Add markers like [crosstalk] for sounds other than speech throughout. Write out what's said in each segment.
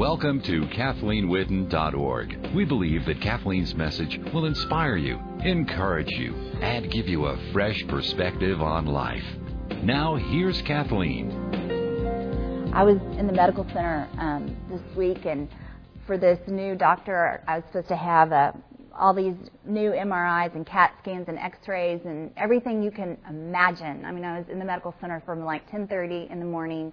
Welcome to KathleenWitten.org. We believe that Kathleen's message will inspire you, encourage you, and give you a fresh perspective on life. Now, here's Kathleen. I was in the medical center um, this week, and for this new doctor, I was supposed to have a, all these new MRIs and CAT scans and X-rays and everything you can imagine. I mean, I was in the medical center from like 10:30 in the morning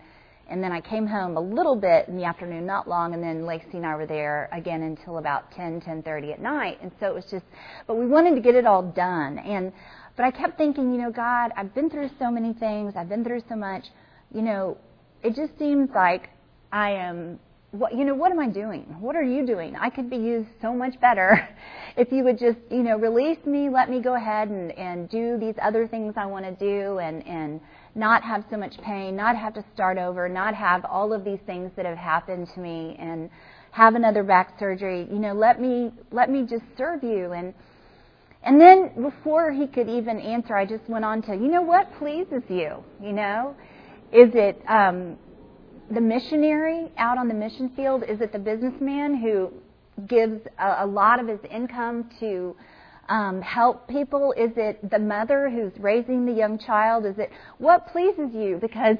and then I came home a little bit in the afternoon, not long, and then Lacey and I were there again until about 10, 10:30 at night. And so it was just, but we wanted to get it all done. And but I kept thinking, you know, God, I've been through so many things. I've been through so much. You know, it just seems like I am what you know what am i doing what are you doing i could be used so much better [laughs] if you would just you know release me let me go ahead and and do these other things i want to do and and not have so much pain, not have to start over, not have all of these things that have happened to me and have another back surgery. You know, let me let me just serve you and and then before he could even answer, I just went on to, you know what pleases you? You know, is it um, the missionary out on the mission field? Is it the businessman who gives a, a lot of his income to um, help people? Is it the mother who's raising the young child? Is it what pleases you? Because,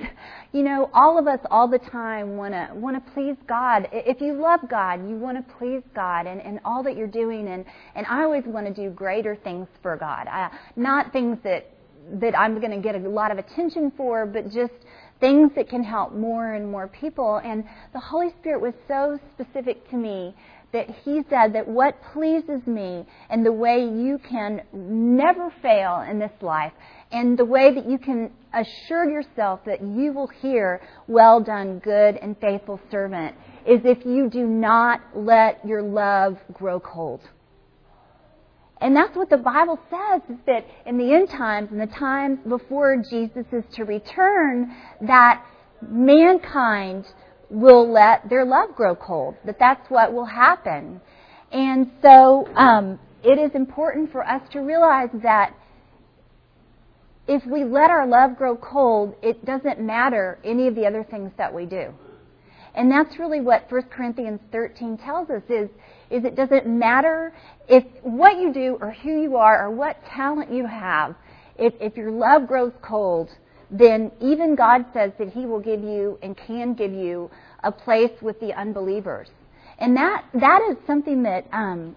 you know, all of us all the time want to want to please God. If you love God, you want to please God and, and all that you're doing. And, and I always want to do greater things for God, uh, not things that that I'm going to get a lot of attention for, but just things that can help more and more people. And the Holy Spirit was so specific to me that he said that what pleases me and the way you can never fail in this life and the way that you can assure yourself that you will hear, well done, good and faithful servant, is if you do not let your love grow cold. And that's what the Bible says, is that in the end times, in the times before Jesus is to return, that mankind will let their love grow cold, that that's what will happen. And so um, it is important for us to realize that if we let our love grow cold, it doesn't matter any of the other things that we do. And that's really what 1 Corinthians 13 tells us is, is it doesn't matter if what you do or who you are or what talent you have, if, if your love grows cold, then even God says that He will give you and can give you a place with the unbelievers. And that, that is something that um,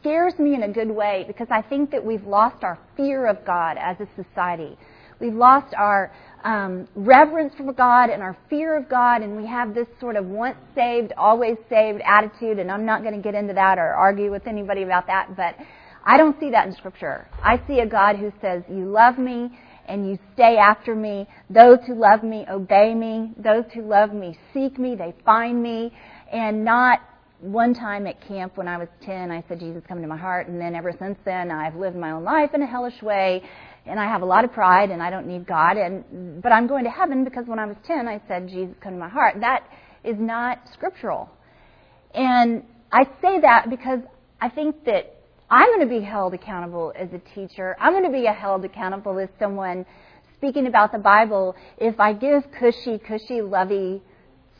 scares me in a good way because I think that we've lost our fear of God as a society. We've lost our um, reverence for God and our fear of God, and we have this sort of once saved, always saved attitude. And I'm not going to get into that or argue with anybody about that, but I don't see that in Scripture. I see a God who says, You love me and you stay after me. Those who love me obey me. Those who love me seek me. They find me. And not one time at camp when I was 10, I said, Jesus, come into my heart. And then ever since then, I've lived my own life in a hellish way. And I have a lot of pride and I don't need God. And, but I'm going to heaven because when I was 10, I said, Jesus, come to my heart. That is not scriptural. And I say that because I think that I'm going to be held accountable as a teacher. I'm going to be held accountable as someone speaking about the Bible if I give cushy, cushy, lovey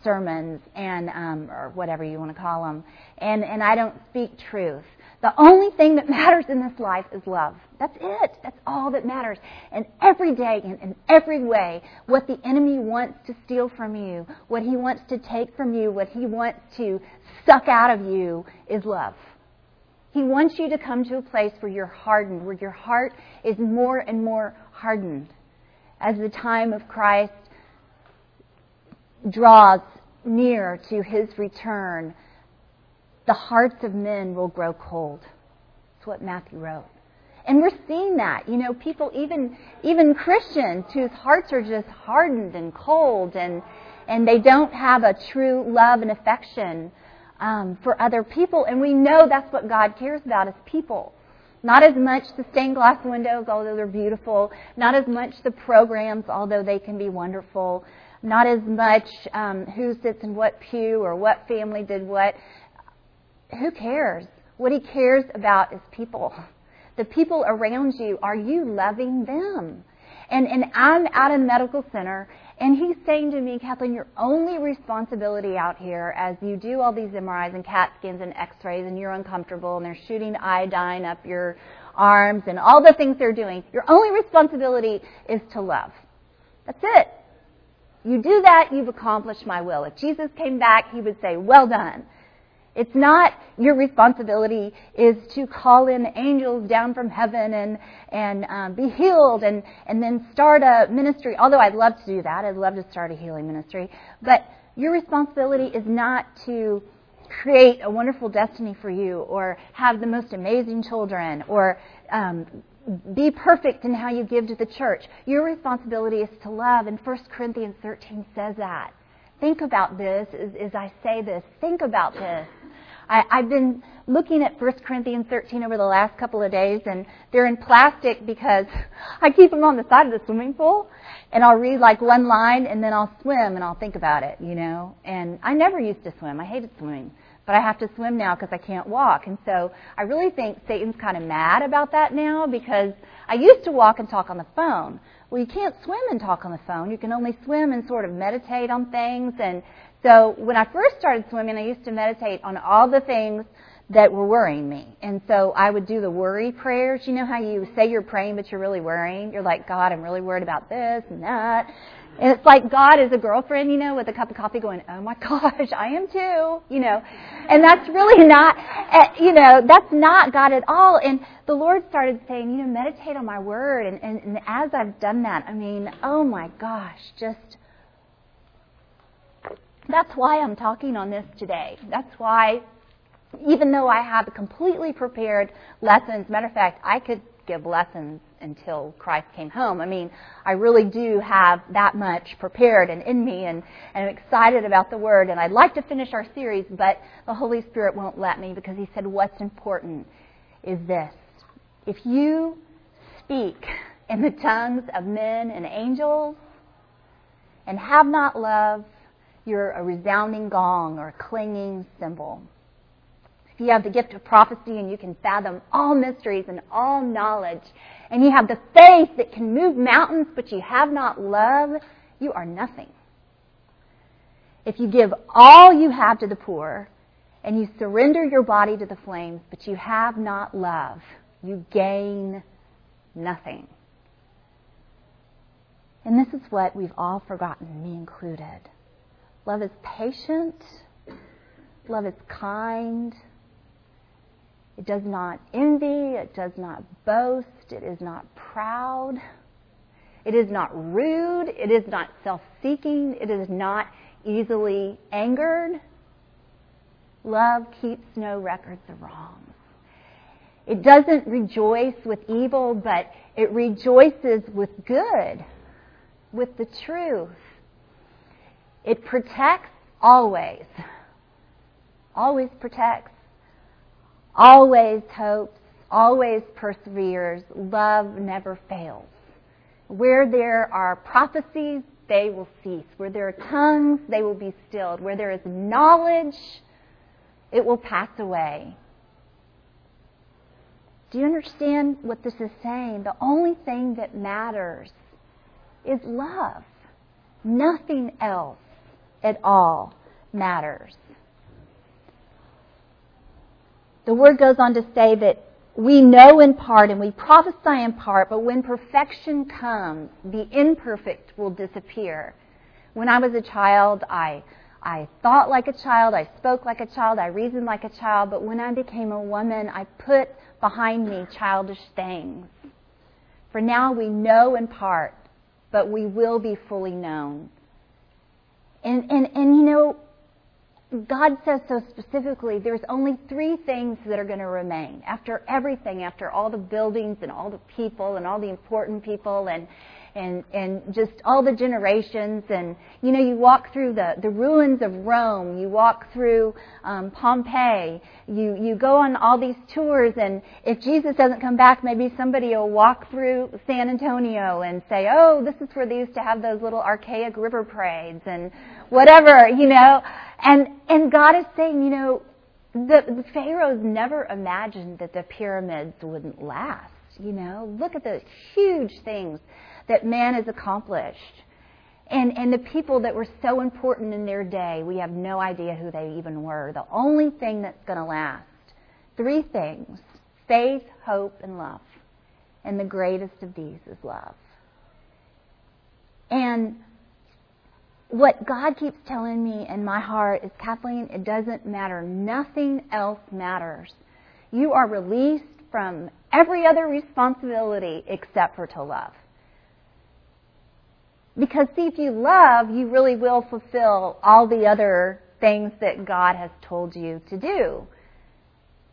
sermons and um, or whatever you want to call them, and and I don't speak truth. The only thing that [laughs] matters in this life is love. That's it. That's all that matters. And every day, in, in every way, what the enemy wants to steal from you, what he wants to take from you, what he wants to suck out of you is love. He wants you to come to a place where you're hardened, where your heart is more and more hardened. As the time of Christ draws near to his return, the hearts of men will grow cold. That's what Matthew wrote. And we're seeing that. You know, people, even, even Christians whose hearts are just hardened and cold and, and they don't have a true love and affection um, for other people. And we know that's what God cares about is people. Not as much the stained glass windows, although they're beautiful. Not as much the programs, although they can be wonderful. Not as much um, who sits in what pew or what family did what. Who cares? What he cares about is people. The people around you, are you loving them? And, and I'm at a medical center And he's saying to me, Kathleen, your only responsibility out here as you do all these MRIs and CAT scans and x-rays and you're uncomfortable and they're shooting iodine up your arms and all the things they're doing, your only responsibility is to love. That's it. You do that, you've accomplished my will. If Jesus came back, he would say, well done. It's not your responsibility is to call in angels down from heaven and and um, be healed and and then start a ministry. Although I'd love to do that, I'd love to start a healing ministry. But your responsibility is not to create a wonderful destiny for you or have the most amazing children or um, be perfect in how you give to the church. Your responsibility is to love, and 1 Corinthians 13 says that. Think about this as, as I say this. Think about this. I, I've been looking at 1 Corinthians 13 over the last couple of days, and they're in plastic because [laughs] I keep them on the side of the swimming pool, and I'll read like one line, and then I'll swim, and I'll think about it, you know. And I never used to swim. I hated swimming but I have to swim now because I can't walk. And so I really think Satan's kind of mad about that now because I used to walk and talk on the phone. Well, you can't swim and talk on the phone. You can only swim and sort of meditate on things. And so when I first started swimming, I used to meditate on all the things that were worrying me. And so I would do the worry prayers. You know how you say you're praying, but you're really worrying? You're like, God, I'm really worried about this and that. And it's like God is a girlfriend, you know, with a cup of coffee going, oh my [laughs] gosh, I am too, you know. And that's really not, eh, you know, that's not God at all. And the Lord started saying, you know, meditate on my word. And, and, and as I've done that, I mean, oh my gosh, just, that's why I'm talking on this today. That's why, even though I have completely prepared lessons, matter of fact, I could give lessons until Christ came home. I mean, I really do have that much prepared and in me and, and I'm excited about the Word and I'd like to finish our series, but the Holy Spirit won't let me because He said what's important is this. If you speak in the tongues of men and angels and have not love, you're a resounding gong or a clanging cymbal If you have the gift of prophecy and you can fathom all mysteries and all knowledge, and you have the faith that can move mountains, but you have not love, you are nothing. If you give all you have to the poor and you surrender your body to the flames, but you have not love, you gain nothing. And this is what we've all forgotten, me included. Love is patient. Love is kind. It does not envy. It does not boast. It is not proud. It is not rude. It is not self seeking. It is not easily angered. Love keeps no records of wrongs. It doesn't rejoice with evil, but it rejoices with good, with the truth. It protects always. Always protects always hopes, always perseveres, love never fails. Where there are prophecies, they will cease. Where there are tongues, they will be stilled. Where there is knowledge, it will pass away. Do you understand what this is saying? The only thing that matters is love. Nothing else at all matters. The word goes on to say that we know in part and we prophesy in part, but when perfection comes, the imperfect will disappear. When I was a child, I, I thought like a child, I spoke like a child, I reasoned like a child, but when I became a woman, I put behind me childish things. For now we know in part, but we will be fully known. And, and, and you know, God says so specifically, there's only three things that are going to remain. After everything, after all the buildings and all the people and all the important people and, and, and just all the generations and, you know, you walk through the, the ruins of Rome, you walk through, um, Pompeii, you, you go on all these tours and if Jesus doesn't come back, maybe somebody will walk through San Antonio and say, oh, this is where they used to have those little archaic river parades and whatever, you know. And, and God is saying, you know, the, the pharaohs never imagined that the pyramids wouldn't last. You know, look at those huge things that man has accomplished. And, and the people that were so important in their day, we have no idea who they even were. The only thing that's going to last, three things faith, hope, and love. And the greatest of these is love. And what God keeps telling me in my heart is Kathleen, it doesn't matter. Nothing else matters. You are released from every other responsibility except for to love. Because, see, if you love, you really will fulfill all the other things that God has told you to do.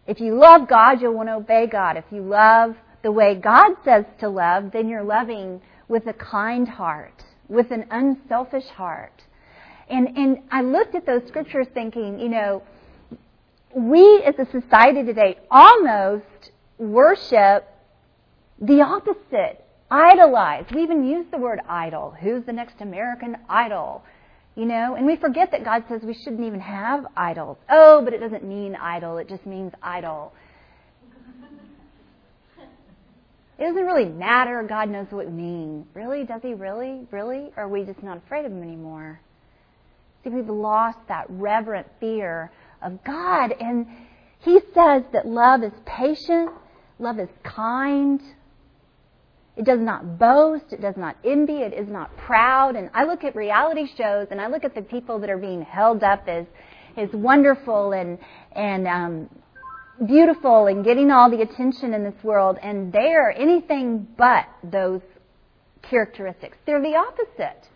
If you love God, you'll want to obey God. If you love the way God says to love, then you're loving with a kind heart, with an unselfish heart. And, and I looked at those scriptures thinking, you know, we as a society today almost worship the opposite idolize. We even use the word idol. Who's the next American idol? You know, and we forget that God says we shouldn't even have idols. Oh, but it doesn't mean idol, it just means idol. It doesn't really matter. God knows what it means. Really? Does He really? Really? Or are we just not afraid of Him anymore? See, we've lost that reverent fear of God. And He says that love is patient, love is kind, it does not boast. It does not envy. It is not proud. And I look at reality shows and I look at the people that are being held up as, as wonderful and, and, um, beautiful and getting all the attention in this world and they are anything but those characteristics. They're the opposite.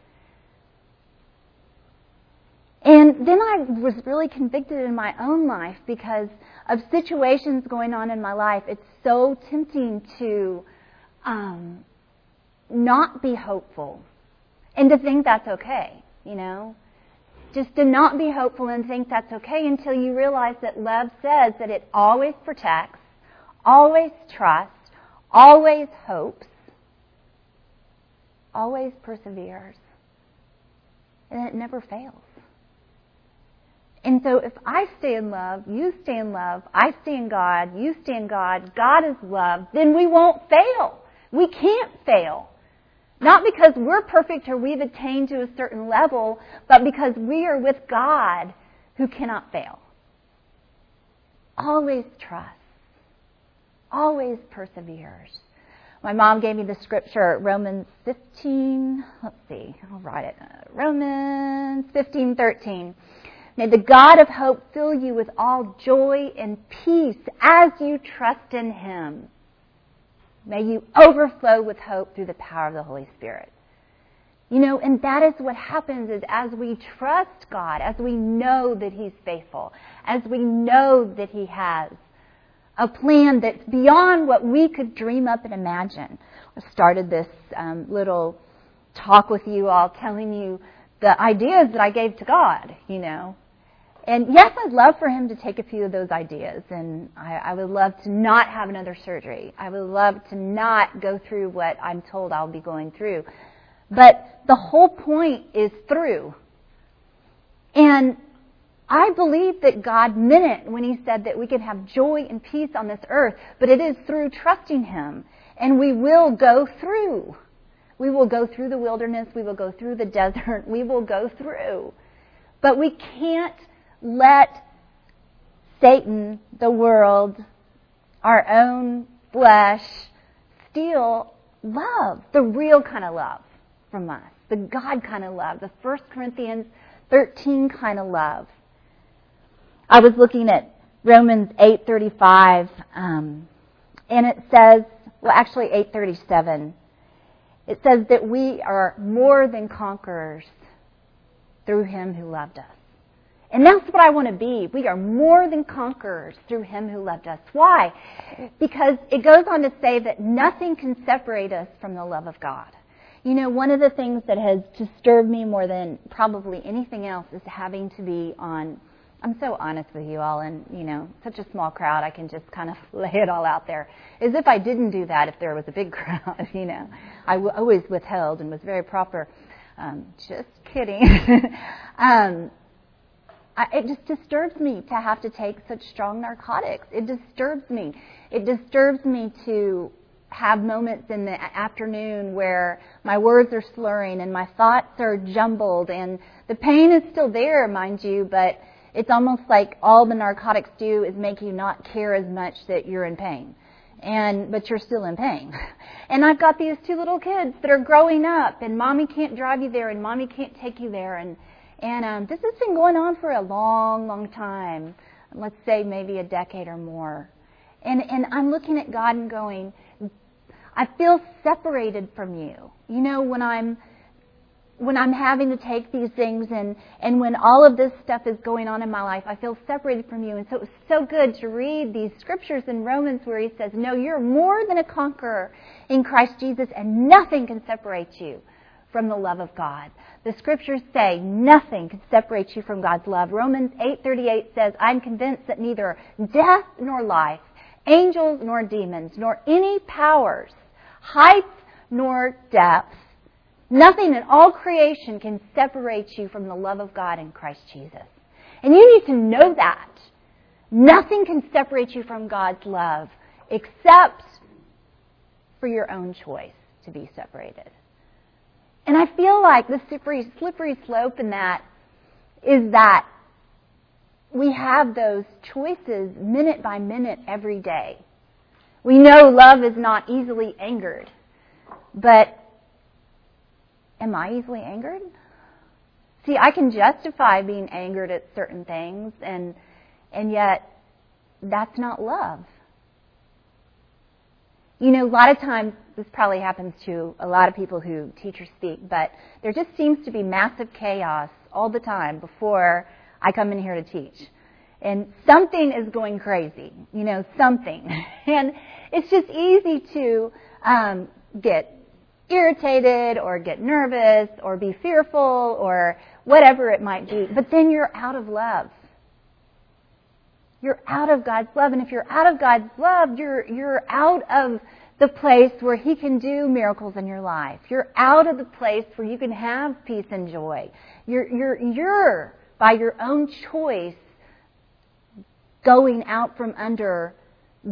And then I was really convicted in my own life because of situations going on in my life. It's so tempting to um, not be hopeful and to think that's okay, you know? Just to not be hopeful and think that's okay until you realize that love says that it always protects, always trusts, always hopes, always perseveres, and it never fails. And so if I stay in love, you stay in love, I stay in God, you stay in God, God is love, then we won't fail. We can't fail. Not because we're perfect or we've attained to a certain level, but because we are with God who cannot fail. Always trust. Always perseveres. My mom gave me the scripture, Romans 15, let's see, I'll write it. Uh, Romans 15, 13. May the God of hope fill you with all joy and peace as you trust in Him May you overflow with hope through the power of the Holy Spirit. You know, and that is what happens is as we trust God, as we know that He's faithful, as we know that He has a plan that's beyond what we could dream up and imagine. I started this um, little talk with you all telling you the ideas that I gave to God, you know, and yes, I'd love for him to take a few of those ideas, and I, I would love to not have another surgery. I would love to not go through what I'm told I'll be going through. But the whole point is through. And I believe that God meant it when He said that we can have joy and peace on this earth, but it is through trusting Him. And we will go through. We will go through the wilderness. We will go through the [laughs] desert. We will go through. But we can't let Satan, the world, our own flesh, steal love, the real kind of love from us, the God kind of love, the 1 Corinthians 13 kind of love. I was looking at Romans 8:35, um, and it says, well, actually 8:37. It says that we are more than conquerors through Him who loved us. And that's what I want to be. We are more than conquerors through him who loved us. Why? Because it goes on to say that nothing can separate us from the love of God. You know, one of the things that has disturbed me more than probably anything else is having to be on I'm so honest with you all, and you know, such a small crowd, I can just kind of [laughs] lay it all out there. As if I didn't do that if there was a big [laughs] crowd, you know. I w- always withheld and was very proper. Um, just kidding. [laughs] um, I, it just disturbs me to have to take such strong narcotics. It disturbs me. It disturbs me to have moments in the afternoon where my words are slurring and my thoughts are jumbled and the pain is still there, mind you, but it's almost like all the narcotics do is make you not care as much that you're in pain. And, but you're still in pain. [laughs] And I've got these two little kids that are growing up and mommy can't drive you there and mommy can't take you there and, and, um, this has been going on for a long, long time. Let's say maybe a decade or more. And, and I'm looking at God and going, I feel separated from you. You know, when I'm when I'm having to take these things and, and when all of this stuff is going on in my life, I feel separated from you. And so it was so good to read these scriptures in Romans where he says, No, you're more than a conqueror in Christ Jesus, and nothing can separate you from the love of God. The scriptures say nothing can separate you from God's love. Romans 8:38 says, "I'm convinced that neither death nor life, angels nor demons, nor any powers, height nor depth, nothing in all creation can separate you from the love of God in Christ Jesus." And you need to know that. Nothing can separate you from God's love except for your own choice to be separated. And I feel like the slippery, slippery slope in that is that we have those choices minute by minute every day. We know love is not easily angered, but am I easily angered? See, I can justify being angered at certain things and and yet that's not love. You know, a lot of times, this probably happens to a lot of people who teach or speak, but there just seems to be massive chaos all the time before I come in here to teach. And something is going crazy, you know, something. [laughs] And it's just easy to um, get irritated or get nervous or be fearful or whatever it might be. But then you're out of love. You're out of God's love. And if you're out of God's love, you're, you're out of the place where He can do miracles in your life. You're out of the place where you can have peace and joy. You're, you're, you're by your own choice, going out from under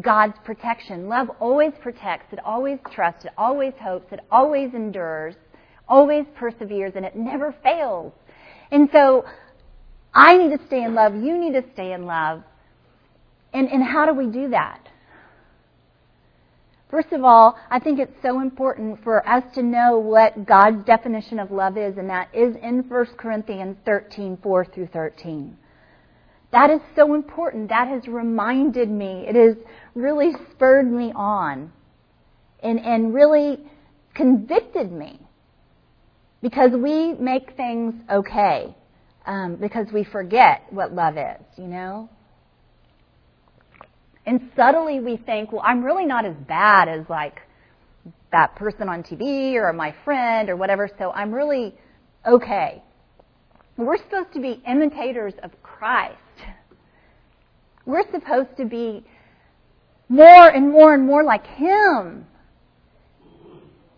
God's protection. Love always protects, it always trusts, it always hopes, it always endures, always perseveres, and it never fails. And so, I need to stay in love, you need to stay in love. And, and how do we do that? First of all, I think it's so important for us to know what God's definition of love is, and that is in 1 Corinthians 13, 4 through 13. That is so important. That has reminded me. It has really spurred me on and, and really convicted me. Because we make things okay. Um, because we forget what love is, you know? And subtly we think, well, I'm really not as bad as like that person on TV or my friend or whatever, so I'm really okay. We're supposed to be imitators of Christ. We're supposed to be more and more and more like Him.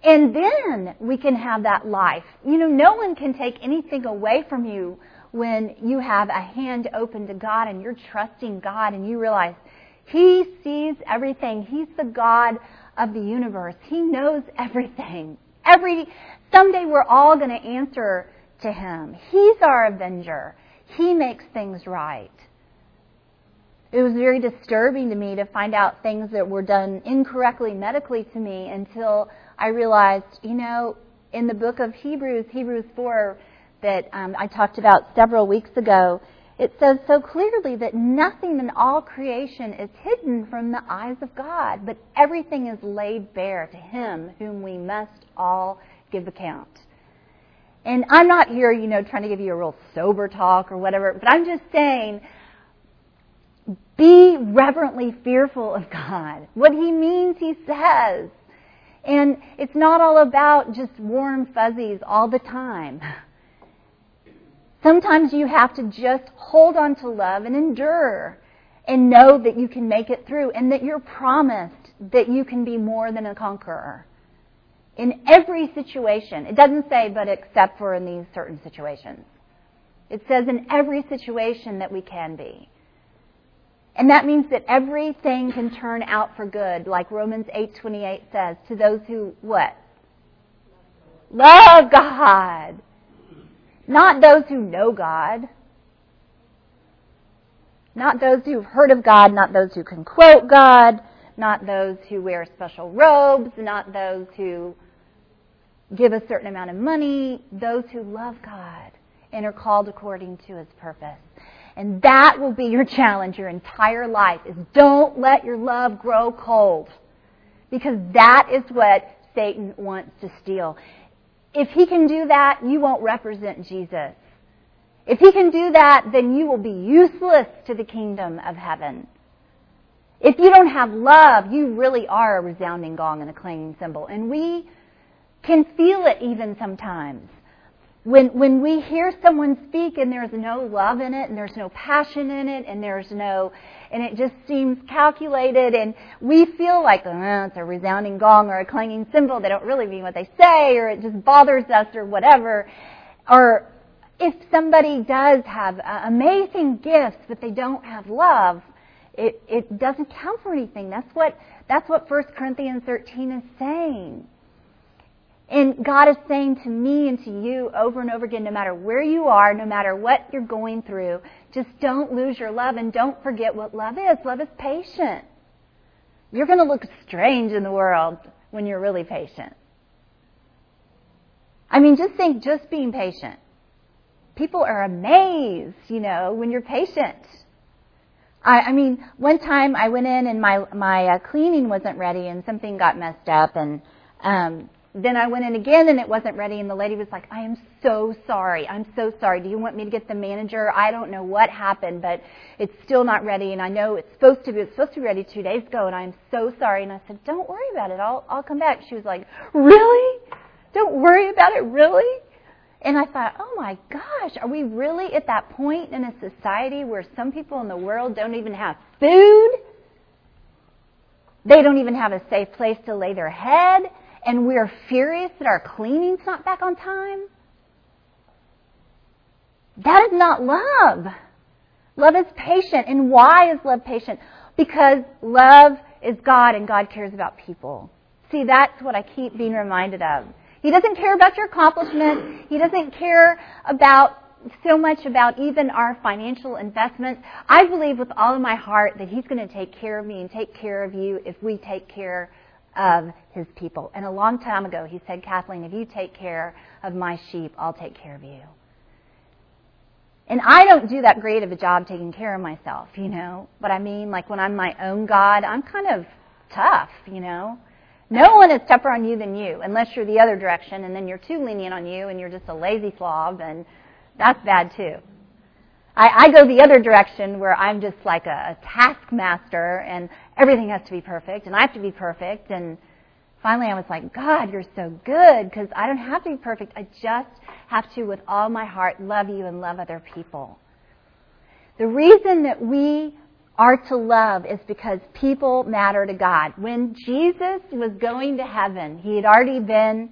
And then we can have that life. You know, no one can take anything away from you when you have a hand open to God and you're trusting God and you realize he sees everything. He's the God of the universe. He knows everything. Every someday we're all going to answer to him. He's our avenger. He makes things right. It was very disturbing to me to find out things that were done incorrectly medically to me until I realized, you know, in the book of Hebrews, Hebrews 4, that um, I talked about several weeks ago, it says so clearly that nothing in all creation is hidden from the eyes of God, but everything is laid bare to Him whom we must all give account. And I'm not here, you know, trying to give you a real sober talk or whatever, but I'm just saying, be reverently fearful of God. What He means, He says. And it's not all about just warm fuzzies all the time. [laughs] Sometimes you have to just hold on to love and endure and know that you can make it through and that you're promised that you can be more than a conqueror. In every situation. It doesn't say, but except for in these certain situations. It says in every situation that we can be. And that means that everything can turn out for good, like Romans 8:28 says, to those who what? Love God. Not those who know God. Not those who've heard of God, not those who can quote God, not those who wear special robes, not those who give a certain amount of money, those who love God and are called according to his purpose. And that will be your challenge your entire life is don't let your love grow cold. Because that is what Satan wants to steal. If he can do that, you won't represent Jesus. If he can do that, then you will be useless to the kingdom of heaven. If you don't have love, you really are a resounding gong and a clanging cymbal. And we can feel it even sometimes. When, when we hear someone speak and there's no love in it and there's no passion in it and there's no, and it just seems calculated and we feel like, oh, it's a resounding gong or a clanging cymbal. They don't really mean what they say or it just bothers us or whatever. Or if somebody does have uh, amazing gifts but they don't have love, it, it doesn't count for anything. That's what, that's what 1 Corinthians 13 is saying. And God is saying to me and to you over and over again, no matter where you are, no matter what you're going through, just don't lose your love and don't forget what love is. Love is patient. You're going to look strange in the world when you're really patient. I mean, just think just being patient. People are amazed, you know, when you're patient. I, I mean, one time I went in and my my uh, cleaning wasn't ready and something got messed up and um then I went in again and it wasn't ready and the lady was like, I am so sorry. I'm so sorry. Do you want me to get the manager? I don't know what happened, but it's still not ready and I know it's supposed to be, it's supposed to be ready two days ago and I'm so sorry. And I said, don't worry about it. I'll, I'll come back. She was like, really? Don't worry about it, really? And I thought, oh my gosh, are we really at that point in a society where some people in the world don't even have food? They don't even have a safe place to lay their head? And we're furious that our cleaning's not back on time, that is not love. Love is patient. And why is love patient? Because love is God and God cares about people. See, that's what I keep being reminded of. He doesn't care about your accomplishments. He doesn't care about so much about even our financial investments. I believe with all of my heart that He's going to take care of me and take care of you if we take care of his people. And a long time ago, he said, Kathleen, if you take care of my sheep, I'll take care of you. And I don't do that great of a job taking care of myself, you know. But I mean, like when I'm my own God, I'm kind of tough, you know. No one is tougher on you than you, unless you're the other direction, and then you're too lenient on you, and you're just a lazy slob, and that's bad too. I, I go the other direction where I'm just like a, a taskmaster and everything has to be perfect and I have to be perfect. And finally I was like, God, you're so good because I don't have to be perfect. I just have to, with all my heart, love you and love other people. The reason that we are to love is because people matter to God. When Jesus was going to heaven, he had already been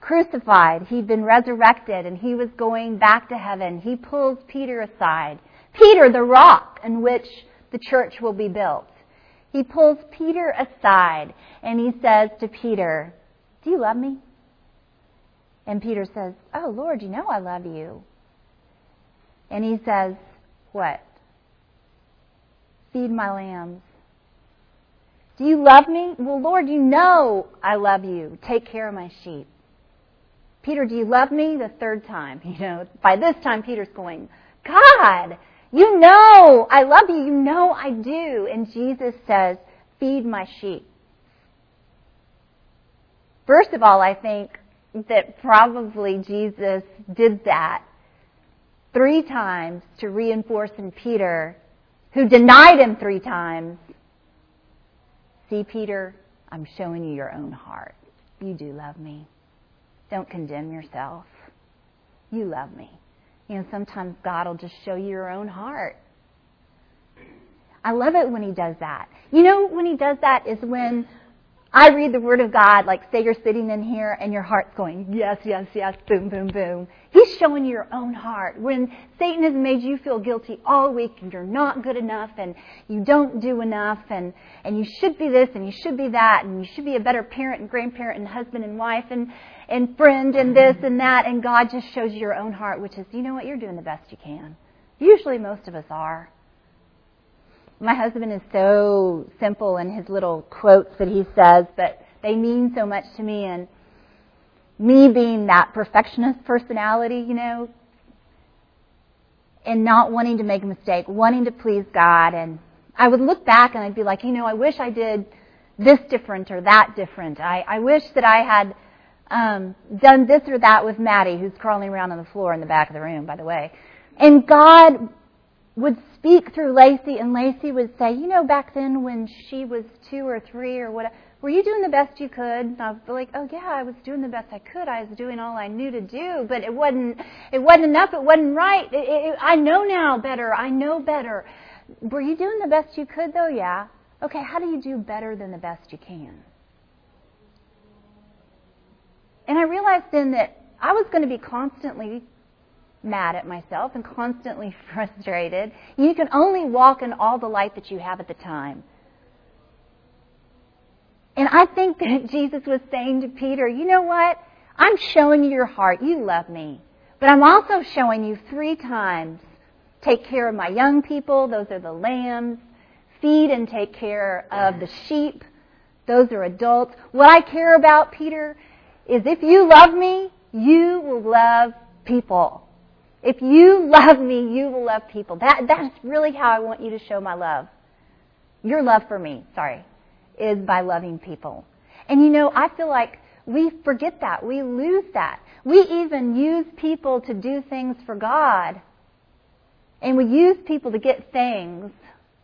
crucified, he'd been resurrected, and he was going back to heaven. He pulls Peter aside. Peter, the rock on which the church will be built. He pulls Peter aside and he says to Peter, Do you love me? And Peter says, Oh, Lord, you know I love you. And he says, What? Feed my lambs. Do you love me? Well, Lord, you know I love you. Take care of my sheep. Peter, do you love me? The third time, [laughs] you know, by this time Peter's going, God, you know I love you. You know I do. And Jesus says, feed my sheep. First of all, I think that probably Jesus did that three times to reinforce in Peter, who denied him three times. See, Peter, I'm showing you your own heart. You do love me. Don't condemn yourself. You love me. You know, sometimes God will just show you your own heart. I love it when He does that. You know, when He does that is when I read the Word of God, like say you're sitting in here and your heart's going, yes, yes, yes, boom, boom, boom. He's showing you your own heart. When Satan has made you feel guilty all week and you're not good enough and you don't do enough and, and you should be this and you should be that and you should be a better parent and grandparent and husband and wife and, and friend and this and that and God just shows you your own heart, which is, you know what, you're doing the best you can. Usually most of us are my husband is so simple in his little quotes that he says, but they mean so much to me. And me being that perfectionist personality, you know, and not wanting to make a mistake, wanting to please God. And I would look back and I'd be like, you know, I wish I did this different or that different. I, I wish that I had um, done this or that with Maddie, who's crawling around on the floor in the back of the room, by the way. And God would speak through Lacey, and Lacey would say, You know, back then when she was two or three or what, were you doing the best you could? And I was like, Oh, yeah, I was doing the best I could. I was doing all I knew to do, but it wasn't, it wasn't enough. It wasn't right. It, it, I know now better. I know better. Were you doing the best you could, though? Yeah. Okay, how do you do better than the best you can? And I realized then that I was going to be constantly mad at myself and constantly [laughs] frustrated. You can only walk in all the light that you have at the time. And I think [laughs] that Jesus was saying to Peter, you know what? I'm showing you your heart. You love me. But I'm also showing you three times take care of my young people. Those are the lambs. Feed and take care of the sheep. Those are adults. What I care about, Peter, is if you love me, you will love people. If you love me, you will love people. That, that's really how I want you to show my love. Your love for me, sorry, is by loving people. And you know, I feel like we forget that. We lose that. We even use people to do things for God. And we use people to get things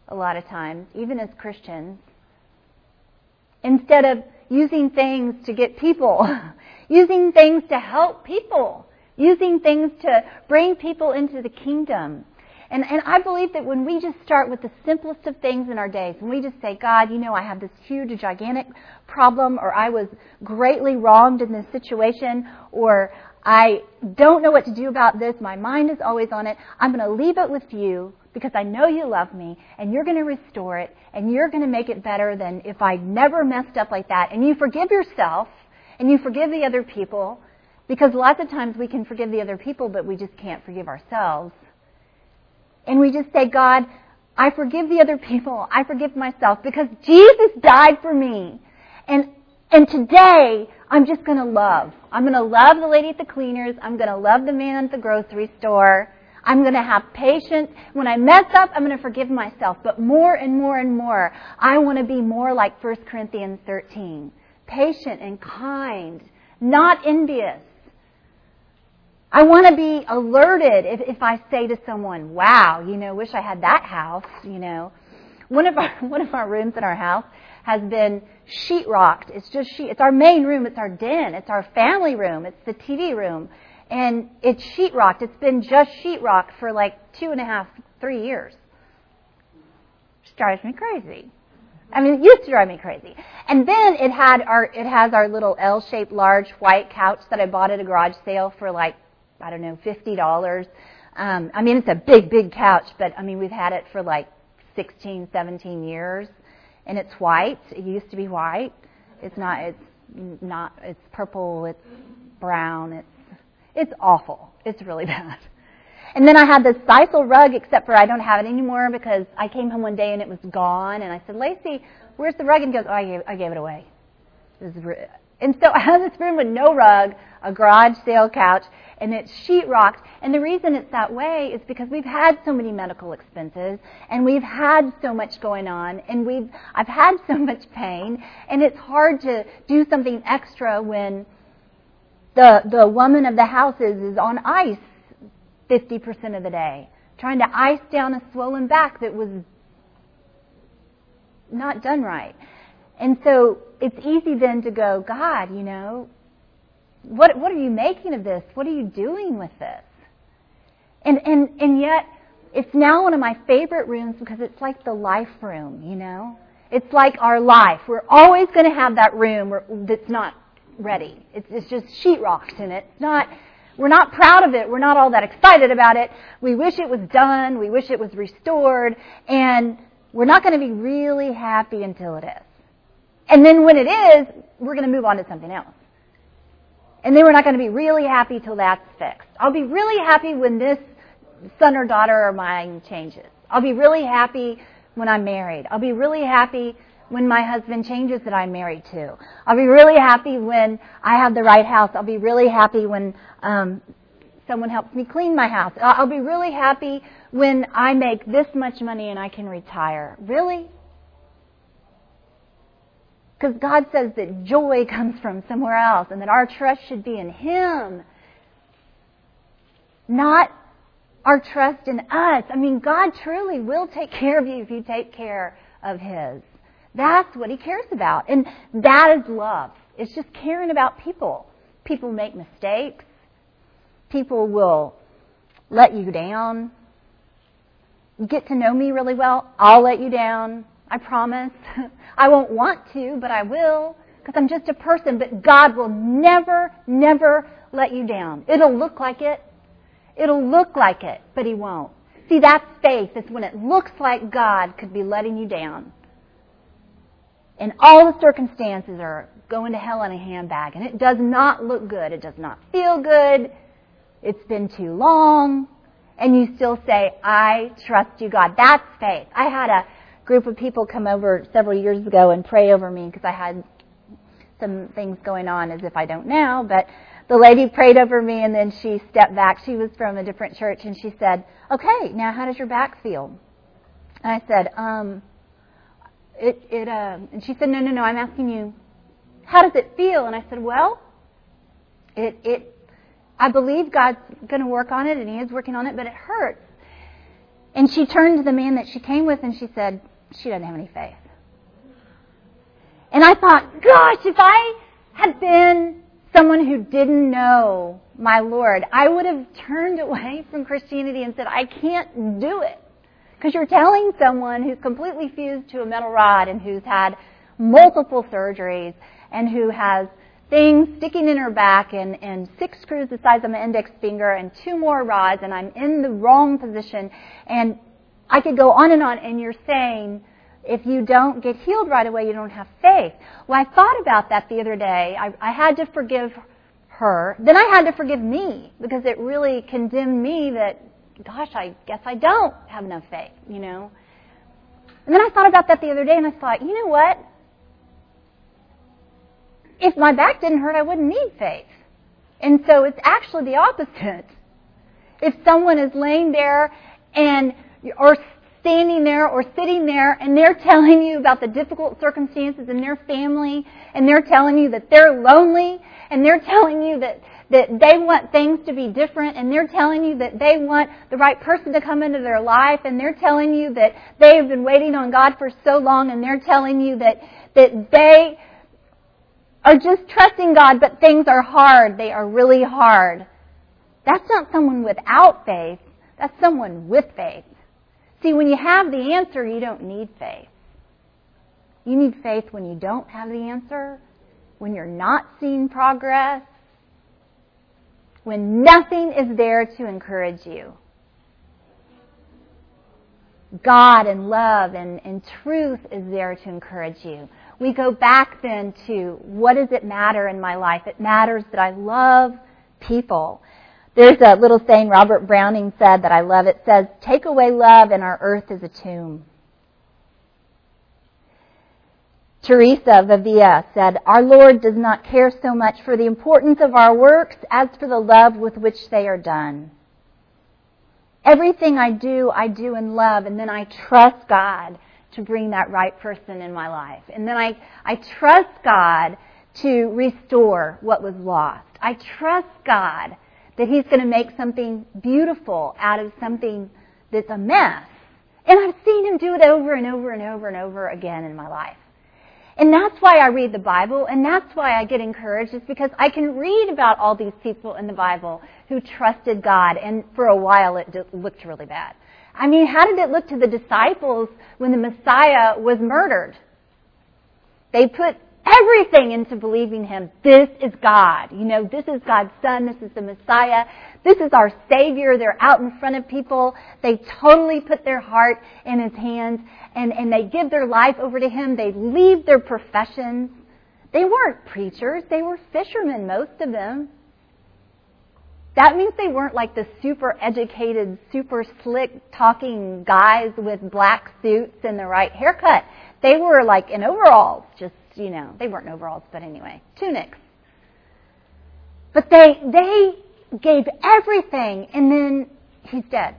a lot of times, even as Christians, instead of using things to get people, [laughs] using things to help people using things to bring people into the kingdom. And, and I believe that when we just start with the simplest of things in our days, when we just say, God, you know, I have this huge, gigantic problem, or I was greatly wronged in this situation, or I don't know what to do about this, my mind is always on it, I'm going to leave it with you because I know you love me, and you're going to restore it, and you're going to make it better than if I never messed up like that. And you forgive yourself, and you forgive the other people, because lots of times we can forgive the other people, but we just can't forgive ourselves. And we just say, God, I forgive the other people. I forgive myself because Jesus died for me. And, and today, I'm just gonna love. I'm gonna love the lady at the cleaners. I'm gonna love the man at the grocery store. I'm going to have patience. When I mess up, I'm going to forgive myself. But more and more and more, I want to be more like 1 Corinthians 13. Patient and kind, not envious, I want to be alerted if, if I say to someone, wow, you know, wish I had that house, you know. One of our, [laughs] one of our rooms in our house has been sheetrocked. It's just sheet, it's our main room, it's our den, it's our family room, it's the TV room. And it's sheetrocked. It's been just sheetrocked for like two and a half, three years. It drives me crazy. I mean, it used to drive me crazy. And then it had our, it has our little L-shaped large white couch that I bought at a garage sale for like I don't know, fifty dollars. Um, I mean, it's a big, big couch, but I mean, we've had it for like 16, 17 years, and it's white. It used to be white. It's not. It's not. It's purple. It's brown. It's it's awful. It's really [laughs] bad. And then I had this sisal rug, except for I don't have it anymore because I came home one day and it was gone. And I said, Lacey, where's the rug? And he goes, oh, I gave, I gave it away. It was, and so [laughs] I have this room with no rug, a garage sale couch, and it's sheetrocked. And the reason it's that way is because we've had so many medical expenses and we've had so much going on and we've I've had so [laughs] much pain and it's hard to do something extra when the the woman of the house is, is on ice 50% of the day trying to ice down a swollen back that was not done right. And so it's easy then to go, God, you know, what, what are you making of this? What are you doing with this? And, and, and yet, it's now one of my favorite rooms because it's like the life room, you know? It's like our life. We're always going to have that room that's not ready. It's, it's just sheetrocked in it. It's not, we're not proud of it. We're not all that excited about it. We wish it was done. We wish it was restored. And we're not going to be really happy until it is. And then when it is, we're going to move on to something else. And then we're not going to be really happy till that's fixed. I'll be really happy when this son or daughter of mine changes. I'll be really happy when I'm married. I'll be really happy when my husband changes that I'm married to. I'll be really happy when I have the right house. I'll be really happy when um, someone helps me clean my house. I'll be really happy when I make this much money and I can retire. Really? Because God says that joy comes from somewhere else and that our trust should be in Him, not our trust in us. I mean, God truly will take care of you if you take care of His. That's what He cares about. And that is love. It's just caring about people. People make mistakes. People will let you down. You get to know me really well, I'll let you down. I promise. [laughs] I won't want to, but I will because I'm just a person. But God will never, never let you down. It'll look like it. It'll look like it, but He won't. See, that's faith. It's when it looks like God could be letting you down. And all the circumstances are going to hell in a handbag. And it does not look good. It does not feel good. It's been too long. And you still say, I trust you, God. That's faith. I had a group of people come over several years ago and pray over me because I had some things going on as if I don't now, but the lady prayed over me and then she stepped back. She was from a different church and she said, "Okay, now how does your back feel?" And I said, "Um, it it uh," and she said, "No, no, no. I'm asking you, how does it feel?" And I said, "Well, it it I believe God's going to work on it and He is working on it, but it hurts." And she turned to the man that she came with and she said, "She doesn't have any faith." And I thought, gosh, if I had been someone who didn't know my Lord, I would have turned away from Christianity and said, I can't do it. Because you're telling someone who's completely fused to a metal rod and who's had multiple surgeries and who has things sticking in her back and, and six screws the size of my index finger and two more rods and I'm in the wrong position and I could go on and on and you're saying if you don't get healed right away, you don't have faith. Well, I thought about that the other day. I, I had to forgive her. Then I had to forgive me because it really condemned me that, gosh, I guess I don't have enough faith, you know. And then I thought about that the other day and I thought, you know what? If my back didn't hurt, I wouldn't need faith. And so it's actually the opposite. If someone is laying there and or standing there or sitting there and they're telling you about the difficult circumstances in their family and they're telling you that they're lonely and they're telling you that that they want things to be different and they're telling you that they want the right person to come into their life and they're telling you that they have been waiting on God for so long and they're telling you that that they are just trusting God but things are hard. They are really hard. That's not someone without faith. That's someone with faith. See, when you have the answer, you don't need faith. You need faith when you don't have the answer, when you're not seeing progress, when nothing is there to encourage you. God and love and, and truth is there to encourage you. We go back then to what does it matter in my life? It matters that I love people. There's a little saying Robert Browning said that I love. It says, Take away love and our earth is a tomb. Teresa of Avila said, Our Lord does not care so much for the importance of our works as for the love with which they are done. Everything I do, I do in love, and then I trust God to bring that right person in my life. And then I, I trust God to restore what was lost. I trust God that He's going to make something beautiful out of something that's a mess. And I've seen Him do it over and over and over and over again in my life. And that's why I read the Bible, and that's why I get encouraged, is because I can read about all these people in the Bible who trusted God, and for a while it looked really bad. I mean, how did it look to the disciples when the Messiah was murdered? They put everything into believing him. This is God. You know, this is God's son. This is the Messiah. This is our Savior. They're out in front of people. They totally put their heart in his hands and, and they give their life over to him. They leave their professions. They weren't preachers. They were fishermen, most of them. That means they weren't like the super educated, super slick talking guys with black suits and the right haircut. They were like in overalls, just, you know, they weren't overalls, but anyway, tunics. But they, they gave everything and then he's dead.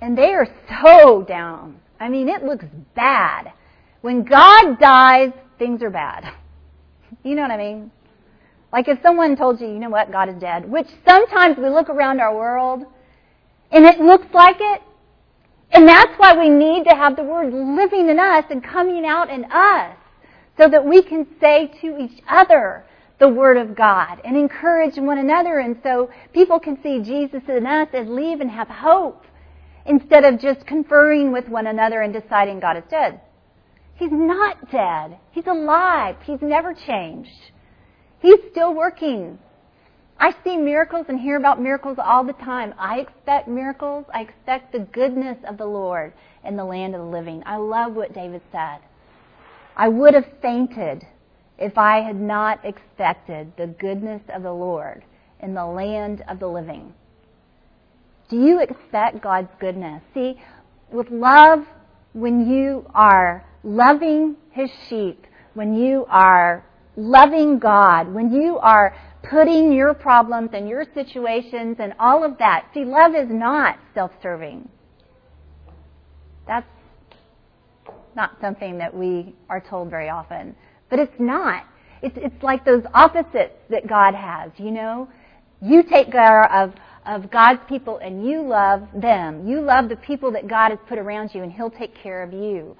And they are so down. I mean, it looks bad. When God dies, things are bad. [laughs] You know what I mean? Like if someone told you, you know what, God is dead, which sometimes we look around our world and it looks like it. And that's why we need to have the word living in us and coming out in us so that we can say to each other the word of God and encourage one another and so people can see Jesus in us and leave and have hope instead of just conferring with one another and deciding God is dead. He's not dead. He's alive. He's never changed. He's still working. I see miracles and hear about miracles all the time. I expect miracles. I expect the goodness of the Lord in the land of the living. I love what David said. I would have fainted if I had not expected the goodness of the Lord in the land of the living. Do you expect God's goodness? See, with love, when you are loving His sheep, when you are loving God, when you are putting your problems and your situations and all of that. See, love is not self-serving. That's not something that we are told very often. But it's not. It's, it's like those opposites that God has, you know? You take care of, of God's people and you love them. You love the people that God has put around you and He'll take care of you.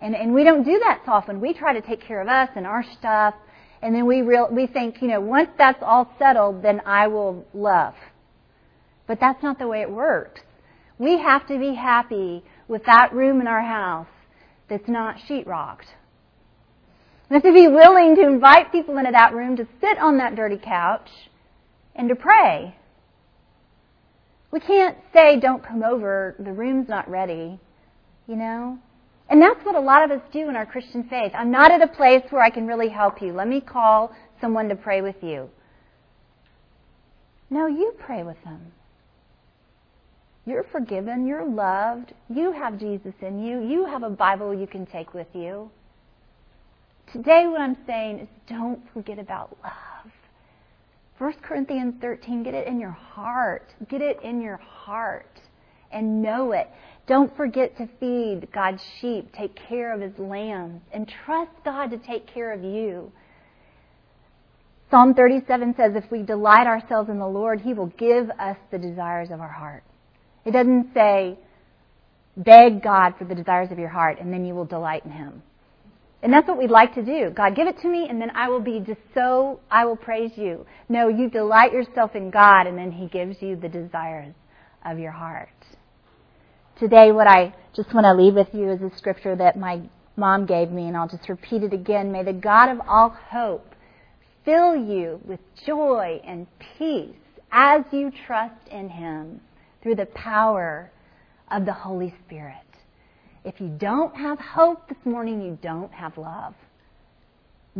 And, and we don't do that so often. We try to take care of us and our stuff and then we real, we think, you know, once that's all settled, then I will love. But that's not the way it works. We have to be happy with that room in our house that's not sheetrocked. We have to be willing to invite people into that room to sit on that dirty couch and to pray. We can't say, don't come over, the room's not ready, you know? And that's what a lot of us do in our Christian faith. I'm not at a place where I can really help you. Let me call someone to pray with you. No, you pray with them. You're forgiven. You're loved. You have Jesus in you. You have a Bible you can take with you. Today, what I'm saying is don't forget about love. 1 Corinthians 13, get it in your heart. Get it in your heart and know it. Don't forget to feed God's sheep, take care of his lambs, and trust God to take care of you. Psalm 37 says, if we delight ourselves in the Lord, he will give us the desires of our heart. It doesn't say, beg God for the desires of your heart, and then you will delight in him. And that's what we'd like to do. God, give it to me, and then I will be just so, I will praise you. No, you delight yourself in God, and then he gives you the desires of your heart. Today, what I just want to leave with you is a scripture that my mom gave me, and I'll just repeat it again. May the God of all hope fill you with joy and peace as you trust in Him through the power of the Holy Spirit. If you don't have hope this morning, you don't have love.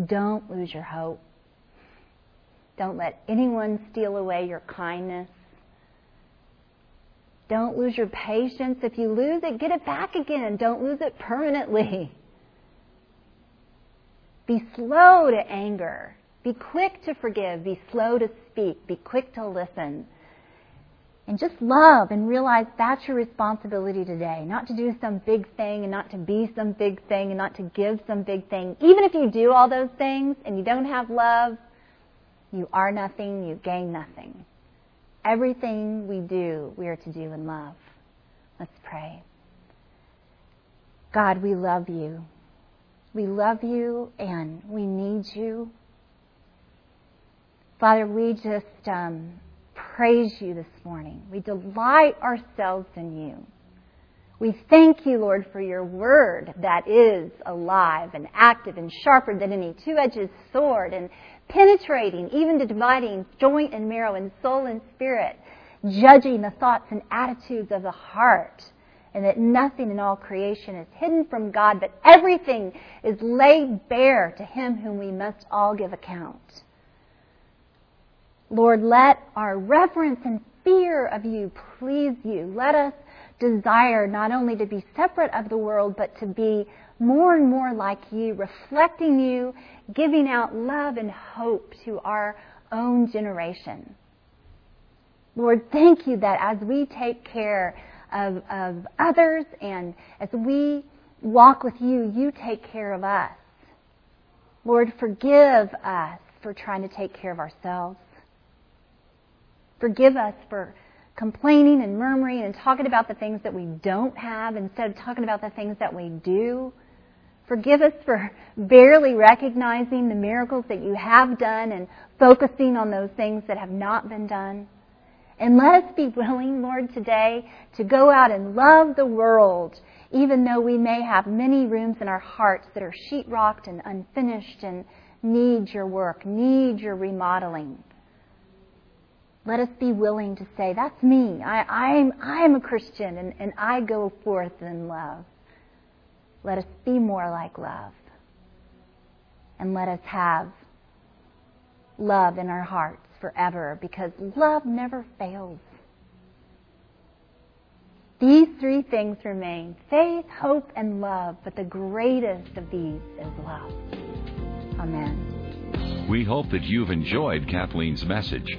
Don't lose your hope. Don't let anyone steal away your kindness don't lose your patience. If you lose it, get it back again. Don't lose it permanently. [laughs] Be slow to anger. Be quick to forgive. Be slow to speak. Be quick to listen. And just love and realize that's your responsibility today. Not to do some big thing and not to be some big thing and not to give some big thing. Even if you do all those things and you don't have love, you are nothing, you gain nothing. Everything we do, we are to do in love. Let's pray. God, we love you. We love you and we need you. Father, we just um, praise you this morning. We delight ourselves in you. We thank you, Lord, for your word that is alive and active and sharper than any two-edged sword and penetrating even to dividing joint and marrow and soul and spirit, judging the thoughts and attitudes of the heart, and that nothing in all creation is hidden from God, but everything is laid bare to him whom we must all give account. Lord, let our reverence and fear of you please you. Let us desire not only to be separate of the world, but to be more and more like you, reflecting you, giving out love and hope to our own generation. Lord, thank you that as we take care of, of others and as we walk with you, you take care of us. Lord, forgive us for trying to take care of ourselves. Forgive us for complaining and murmuring and talking about the things that we don't have instead of talking about the things that we do. Forgive us for barely recognizing the miracles that you have done and focusing on those things that have not been done. And let us be willing, Lord, today to go out and love the world, even though we may have many rooms in our hearts that are sheetrocked and unfinished and need your work, need your remodeling. Let us be willing to say, that's me. I, am I'm a Christian and, and I go forth in love. Let us be more like love. And let us have love in our hearts forever because love never fails. These three things remain faith, hope, and love, but the greatest of these is love. Amen. We hope that you've enjoyed Kathleen's message.